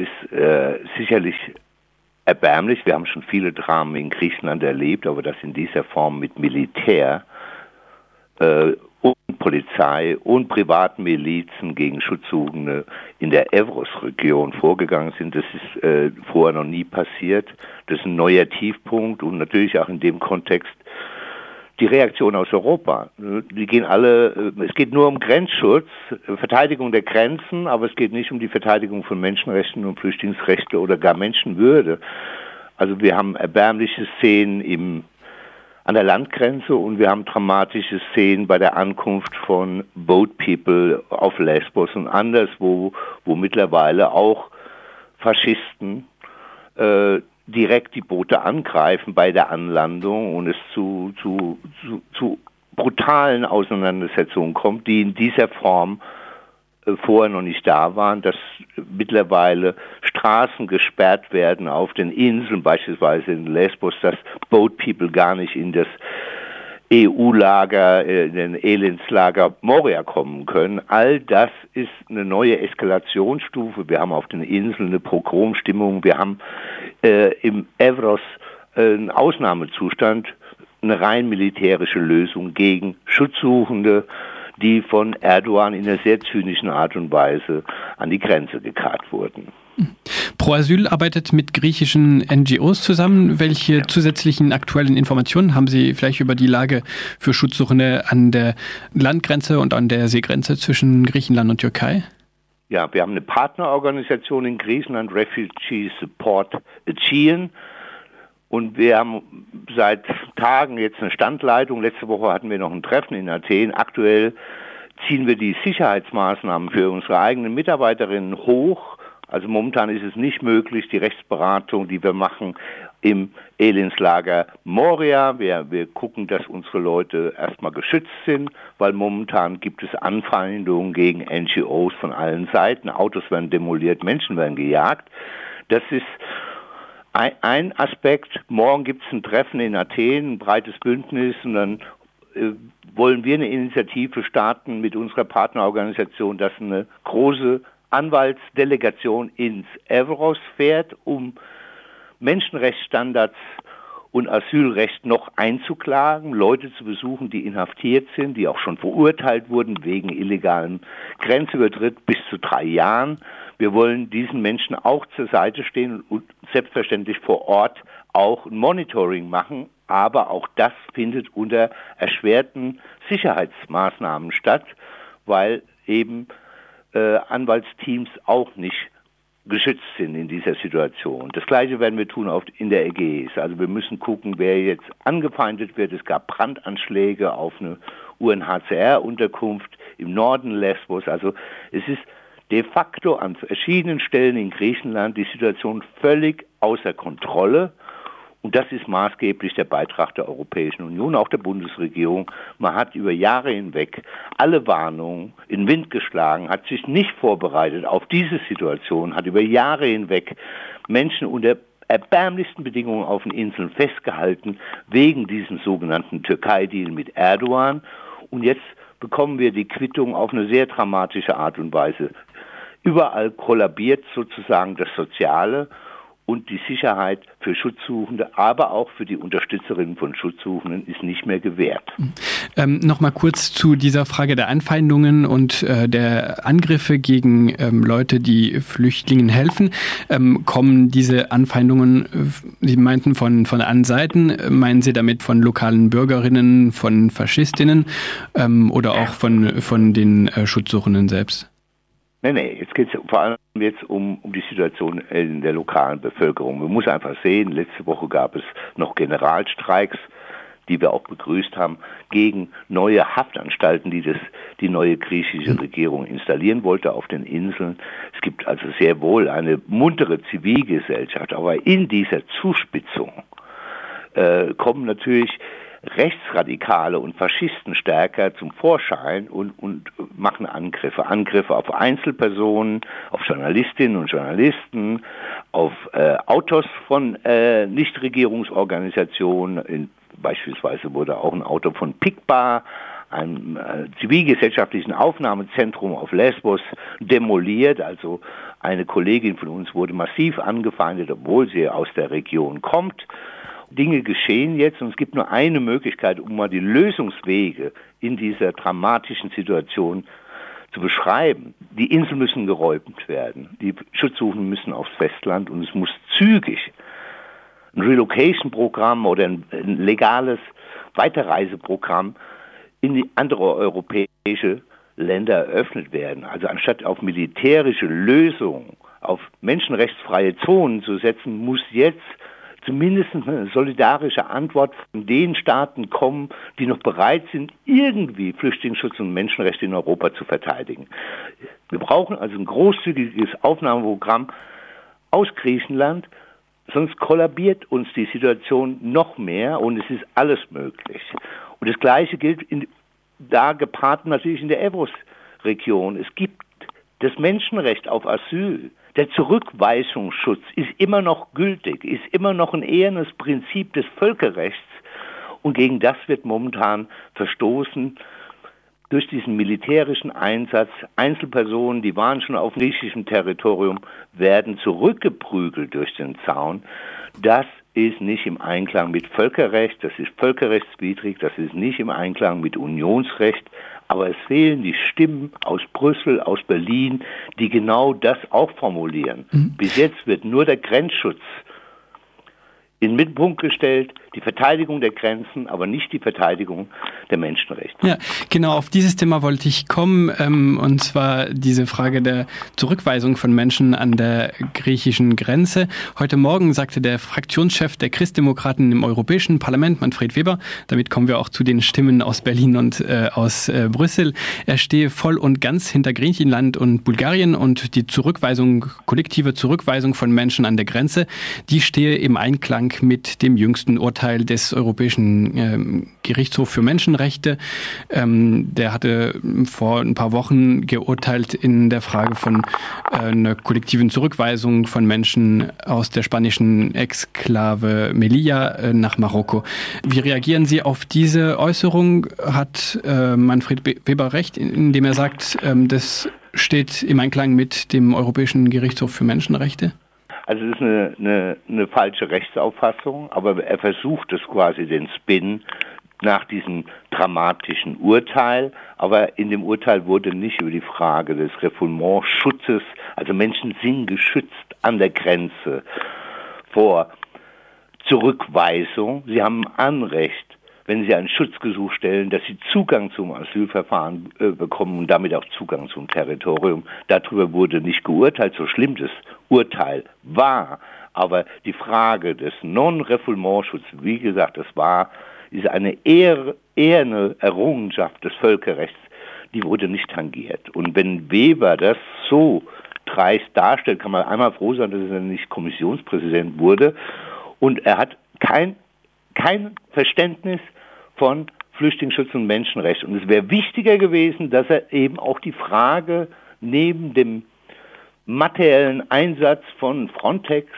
ist äh, sicherlich erbärmlich. Wir haben schon viele Dramen in Griechenland erlebt, aber das in dieser Form mit Militär äh, und Polizei und privaten Milizen gegen Schutzsuchende in der Evros-Region vorgegangen sind. Das ist äh, vorher noch nie passiert. Das ist ein neuer Tiefpunkt und natürlich auch in dem Kontext die Reaktion aus Europa. Die gehen alle, äh, es geht nur um Grenzschutz, Verteidigung der Grenzen, aber es geht nicht um die Verteidigung von Menschenrechten und Flüchtlingsrechte oder gar Menschenwürde. Also wir haben erbärmliche Szenen im an der Landgrenze und wir haben dramatische Szenen bei der Ankunft von Boat People auf Lesbos und anderswo, wo mittlerweile auch Faschisten äh, direkt die Boote angreifen bei der Anlandung und es zu, zu, zu, zu brutalen Auseinandersetzungen kommt, die in dieser Form äh, vorher noch nicht da waren, dass mittlerweile Straßen gesperrt werden auf den Inseln, beispielsweise in Lesbos, dass Boat People gar nicht in das EU-Lager, äh, in den Elendslager Moria kommen können. All das ist eine neue Eskalationsstufe. Wir haben auf den Inseln eine Pogromstimmung. Wir haben äh, im Evros äh, einen Ausnahmezustand, eine rein militärische Lösung gegen Schutzsuchende, die von Erdogan in einer sehr zynischen Art und Weise an die Grenze gekarrt wurden. Pro Asyl arbeitet mit griechischen NGOs zusammen. Welche ja. zusätzlichen aktuellen Informationen haben Sie vielleicht über die Lage für Schutzsuchende an der Landgrenze und an der Seegrenze zwischen Griechenland und Türkei? Ja, wir haben eine Partnerorganisation in Griechenland, Refugee Support Aegean. Und wir haben seit Tagen jetzt eine Standleitung. Letzte Woche hatten wir noch ein Treffen in Athen. Aktuell ziehen wir die Sicherheitsmaßnahmen für unsere eigenen Mitarbeiterinnen hoch. Also momentan ist es nicht möglich, die Rechtsberatung, die wir machen im Elendslager Moria. Wir, wir gucken, dass unsere Leute erstmal geschützt sind, weil momentan gibt es Anfeindungen gegen NGOs von allen Seiten. Autos werden demoliert, Menschen werden gejagt. Das ist ein Aspekt, morgen gibt es ein Treffen in Athen, ein breites Bündnis und dann äh, wollen wir eine Initiative starten mit unserer Partnerorganisation, dass eine große Anwaltsdelegation ins Evros fährt, um Menschenrechtsstandards und Asylrecht noch einzuklagen, Leute zu besuchen, die inhaftiert sind, die auch schon verurteilt wurden wegen illegalem Grenzübertritt bis zu drei Jahren. Wir wollen diesen Menschen auch zur Seite stehen und selbstverständlich vor Ort auch ein Monitoring machen. Aber auch das findet unter erschwerten Sicherheitsmaßnahmen statt, weil eben äh, Anwaltsteams auch nicht geschützt sind in dieser Situation. Das Gleiche werden wir tun auf, in der Ägäis. Also wir müssen gucken, wer jetzt angefeindet wird. Es gab Brandanschläge auf eine UNHCR-Unterkunft im Norden Lesbos. Also es ist de facto an verschiedenen Stellen in Griechenland die Situation völlig außer Kontrolle. Und das ist maßgeblich der Beitrag der Europäischen Union, auch der Bundesregierung. Man hat über Jahre hinweg alle Warnungen in Wind geschlagen, hat sich nicht vorbereitet auf diese Situation, hat über Jahre hinweg Menschen unter erbärmlichsten Bedingungen auf den Inseln festgehalten, wegen diesem sogenannten Türkei-Deal mit Erdogan. Und jetzt bekommen wir die Quittung auf eine sehr dramatische Art und Weise. Überall kollabiert sozusagen das Soziale und die Sicherheit für Schutzsuchende, aber auch für die Unterstützerinnen von Schutzsuchenden ist nicht mehr gewährt. Ähm, Nochmal kurz zu dieser Frage der Anfeindungen und äh, der Angriffe gegen ähm, Leute, die Flüchtlingen helfen. Ähm, kommen diese Anfeindungen, äh, Sie meinten von, von allen Seiten, meinen Sie damit von lokalen Bürgerinnen, von Faschistinnen ähm, oder auch von, von den äh, Schutzsuchenden selbst? Nee, nee, jetzt geht es vor allem jetzt um, um die Situation in der lokalen Bevölkerung. Man muss einfach sehen, letzte Woche gab es noch Generalstreiks, die wir auch begrüßt haben, gegen neue Haftanstalten, die das, die neue griechische Regierung installieren wollte auf den Inseln. Es gibt also sehr wohl eine muntere Zivilgesellschaft, aber in dieser Zuspitzung äh, kommen natürlich Rechtsradikale und Faschisten stärker zum Vorschein und, und machen Angriffe. Angriffe auf Einzelpersonen, auf Journalistinnen und Journalisten, auf äh, Autos von äh, Nichtregierungsorganisationen. In, beispielsweise wurde auch ein Auto von PICBA einem äh, zivilgesellschaftlichen Aufnahmezentrum auf Lesbos demoliert. Also eine Kollegin von uns wurde massiv angefeindet, obwohl sie aus der Region kommt. Dinge geschehen jetzt und es gibt nur eine Möglichkeit, um mal die Lösungswege in dieser dramatischen Situation zu beschreiben. Die Inseln müssen geräumt werden, die Schutzsuchenden müssen aufs Festland und es muss zügig ein Relocation-Programm oder ein, ein legales Weiterreiseprogramm in andere europäische Länder eröffnet werden. Also anstatt auf militärische Lösungen, auf menschenrechtsfreie Zonen zu setzen, muss jetzt zumindest eine solidarische Antwort von den Staaten kommen, die noch bereit sind, irgendwie Flüchtlingsschutz und Menschenrechte in Europa zu verteidigen. Wir brauchen also ein großzügiges Aufnahmeprogramm aus Griechenland, sonst kollabiert uns die Situation noch mehr und es ist alles möglich. Und das Gleiche gilt in, da gepaart natürlich in der Evros-Region. Es gibt das Menschenrecht auf Asyl. Der Zurückweisungsschutz ist immer noch gültig, ist immer noch ein ehrenes Prinzip des Völkerrechts. Und gegen das wird momentan verstoßen durch diesen militärischen Einsatz. Einzelpersonen, die waren schon auf griechischem Territorium, werden zurückgeprügelt durch den Zaun. Das ist nicht im Einklang mit Völkerrecht, das ist völkerrechtswidrig, das ist nicht im Einklang mit Unionsrecht, aber es fehlen die Stimmen aus Brüssel, aus Berlin, die genau das auch formulieren. Mhm. Bis jetzt wird nur der Grenzschutz in den Mittelpunkt gestellt, die Verteidigung der Grenzen, aber nicht die Verteidigung der Menschenrechte. Ja, genau, auf dieses Thema wollte ich kommen, ähm, und zwar diese Frage der Zurückweisung von Menschen an der griechischen Grenze. Heute Morgen sagte der Fraktionschef der Christdemokraten im Europäischen Parlament, Manfred Weber, damit kommen wir auch zu den Stimmen aus Berlin und äh, aus äh, Brüssel, er stehe voll und ganz hinter Griechenland und Bulgarien und die Zurückweisung, kollektive Zurückweisung von Menschen an der Grenze, die stehe im Einklang mit dem jüngsten Urteil des Europäischen ähm, Gerichtshofs für Menschenrechte. Ähm, der hatte vor ein paar Wochen geurteilt in der Frage von äh, einer kollektiven Zurückweisung von Menschen aus der spanischen Exklave Melilla äh, nach Marokko. Wie reagieren Sie auf diese Äußerung? Hat äh, Manfred Weber recht, indem er sagt, ähm, das steht im Einklang mit dem Europäischen Gerichtshof für Menschenrechte? Also es ist eine, eine, eine falsche Rechtsauffassung, aber er versucht es quasi den Spin nach diesem dramatischen Urteil. Aber in dem Urteil wurde nicht über die Frage des Refoulement-Schutzes, also Menschen sind geschützt an der Grenze vor Zurückweisung. Sie haben Anrecht wenn sie ein Schutzgesuch stellen, dass sie Zugang zum Asylverfahren äh, bekommen und damit auch Zugang zum Territorium. Darüber wurde nicht geurteilt, so schlimm das Urteil war. Aber die Frage des Non-Refoulement-Schutzes, wie gesagt, das war, ist eine eher, eine Errungenschaft des Völkerrechts, die wurde nicht tangiert. Und wenn Weber das so dreist darstellt, kann man einmal froh sein, dass er nicht Kommissionspräsident wurde. Und er hat kein, kein Verständnis von Flüchtlingsschutz und Menschenrecht. Und es wäre wichtiger gewesen, dass er eben auch die Frage neben dem materiellen Einsatz von Frontex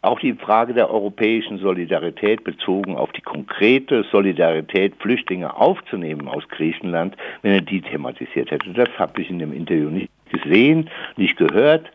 auch die Frage der europäischen Solidarität bezogen auf die konkrete Solidarität, Flüchtlinge aufzunehmen aus Griechenland, wenn er die thematisiert hätte. Das habe ich in dem Interview nicht gesehen, nicht gehört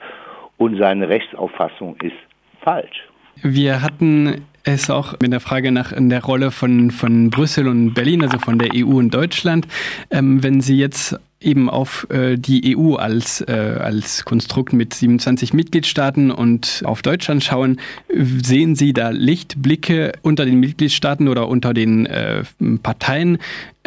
und seine Rechtsauffassung ist falsch. Wir hatten es auch mit der Frage nach in der Rolle von, von Brüssel und Berlin, also von der EU und Deutschland. Ähm, wenn Sie jetzt eben auf äh, die EU als, äh, als Konstrukt mit 27 Mitgliedstaaten und auf Deutschland schauen, sehen Sie da Lichtblicke unter den Mitgliedstaaten oder unter den äh, Parteien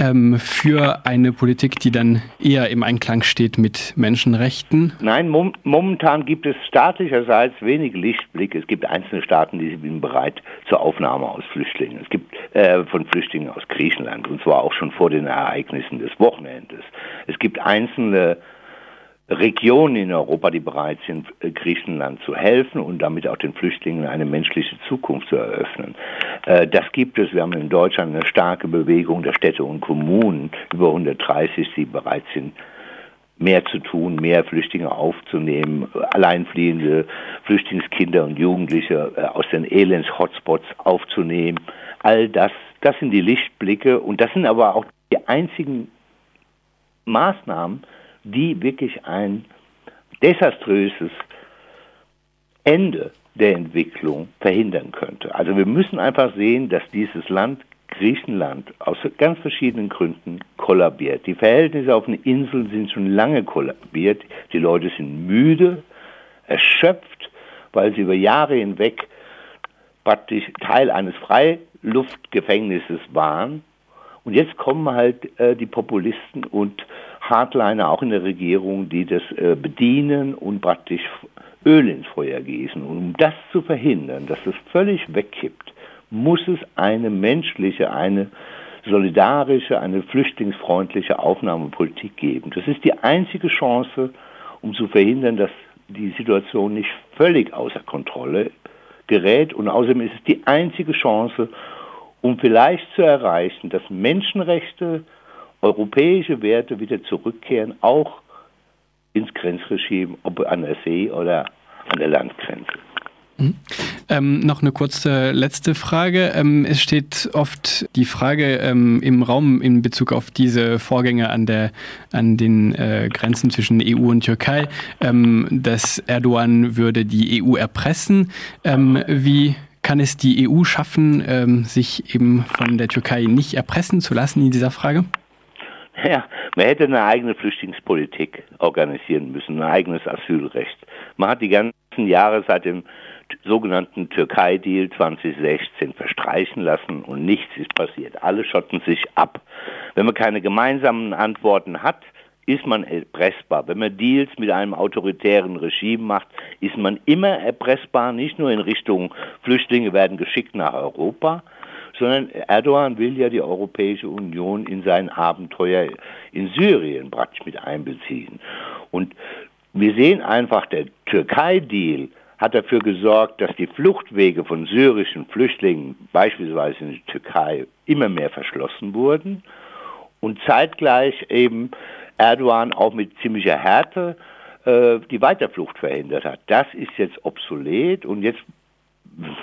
ähm, für eine Politik, die dann eher im Einklang steht mit Menschenrechten? Nein, mom momentan gibt es staatlicherseits wenig Lichtblicke. Es gibt einzelne Staaten, die sind bereit zur Aufnahme aus Flüchtlingen. Es gibt äh, von Flüchtlingen aus Griechenland und zwar auch schon vor den Ereignissen des Wochenendes. Es gibt einzelne Regionen in Europa, die bereit sind, äh, Griechenland zu helfen und damit auch den Flüchtlingen eine menschliche Zukunft zu eröffnen. Äh, das gibt es. Wir haben in Deutschland eine starke Bewegung der Städte und Kommunen, über 130, die bereit sind, mehr zu tun, mehr Flüchtlinge aufzunehmen, alleinfliehende Flüchtlingskinder und Jugendliche äh, aus den Elends-Hotspots aufzunehmen. All das, das sind die Lichtblicke und das sind aber auch die einzigen Maßnahmen, die wirklich ein desaströses Ende der Entwicklung verhindern könnte. Also wir müssen einfach sehen, dass dieses Land Griechenland aus ganz verschiedenen Gründen kollabiert. Die Verhältnisse auf den Inseln sind schon lange kollabiert. Die Leute sind müde, erschöpft, weil sie über Jahre hinweg praktisch Teil eines Freiluftgefängnisses waren. Und jetzt kommen halt äh, die Populisten und Hardliner auch in der Regierung, die das äh, bedienen und praktisch Öl ins Feuer gießen. Und um das zu verhindern, dass es völlig wegkippt, muss es eine menschliche, eine solidarische, eine flüchtlingsfreundliche Aufnahmepolitik geben. Das ist die einzige Chance, um zu verhindern, dass die Situation nicht völlig außer Kontrolle gerät. Und außerdem ist es die einzige Chance, um vielleicht zu erreichen, dass Menschenrechte, europäische Werte wieder zurückkehren, auch ins Grenzregime, ob an der See oder an der Landgrenze. Mhm. Ähm, noch eine kurze letzte Frage. Ähm, es steht oft die Frage ähm, im Raum in Bezug auf diese Vorgänge an, der, an den äh, Grenzen zwischen EU und Türkei, ähm, dass Erdogan würde die EU erpressen. Ähm, wie kann es die EU schaffen, ähm, sich eben von der Türkei nicht erpressen zu lassen in dieser Frage? Ja, man hätte eine eigene Flüchtlingspolitik organisieren müssen, ein eigenes Asylrecht. Man hat die ganzen Jahre seit dem sogenannten Türkei-Deal 2016 verstreichen lassen und nichts ist passiert. Alle schotten sich ab. Wenn man keine gemeinsamen Antworten hat, ist man erpressbar. Wenn man Deals mit einem autoritären Regime macht, ist man immer erpressbar, nicht nur in Richtung Flüchtlinge werden geschickt nach Europa, sondern Erdogan will ja die Europäische Union in sein Abenteuer in Syrien praktisch mit einbeziehen. Und wir sehen einfach, der Türkei-Deal hat dafür gesorgt, dass die Fluchtwege von syrischen Flüchtlingen beispielsweise in die Türkei immer mehr verschlossen wurden und zeitgleich eben Erdogan auch mit ziemlicher Härte äh, die Weiterflucht verhindert hat. Das ist jetzt obsolet und jetzt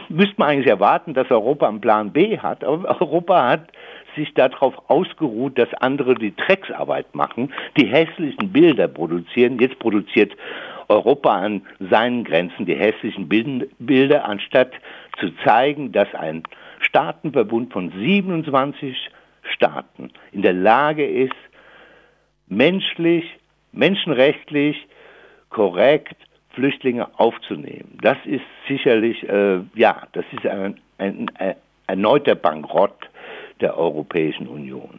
müsste man eigentlich erwarten, dass Europa einen Plan B hat, aber Europa hat sich darauf ausgeruht, dass andere die Drecksarbeit machen, die hässlichen Bilder produzieren. Jetzt produziert Europa an seinen Grenzen die hässlichen Bilder, anstatt zu zeigen, dass ein Staatenverbund von 27 Staaten in der Lage ist, menschlich, menschenrechtlich korrekt Flüchtlinge aufzunehmen. Das ist sicherlich, äh, ja, das ist ein, ein, ein erneuter Bankrott der Europäischen Union.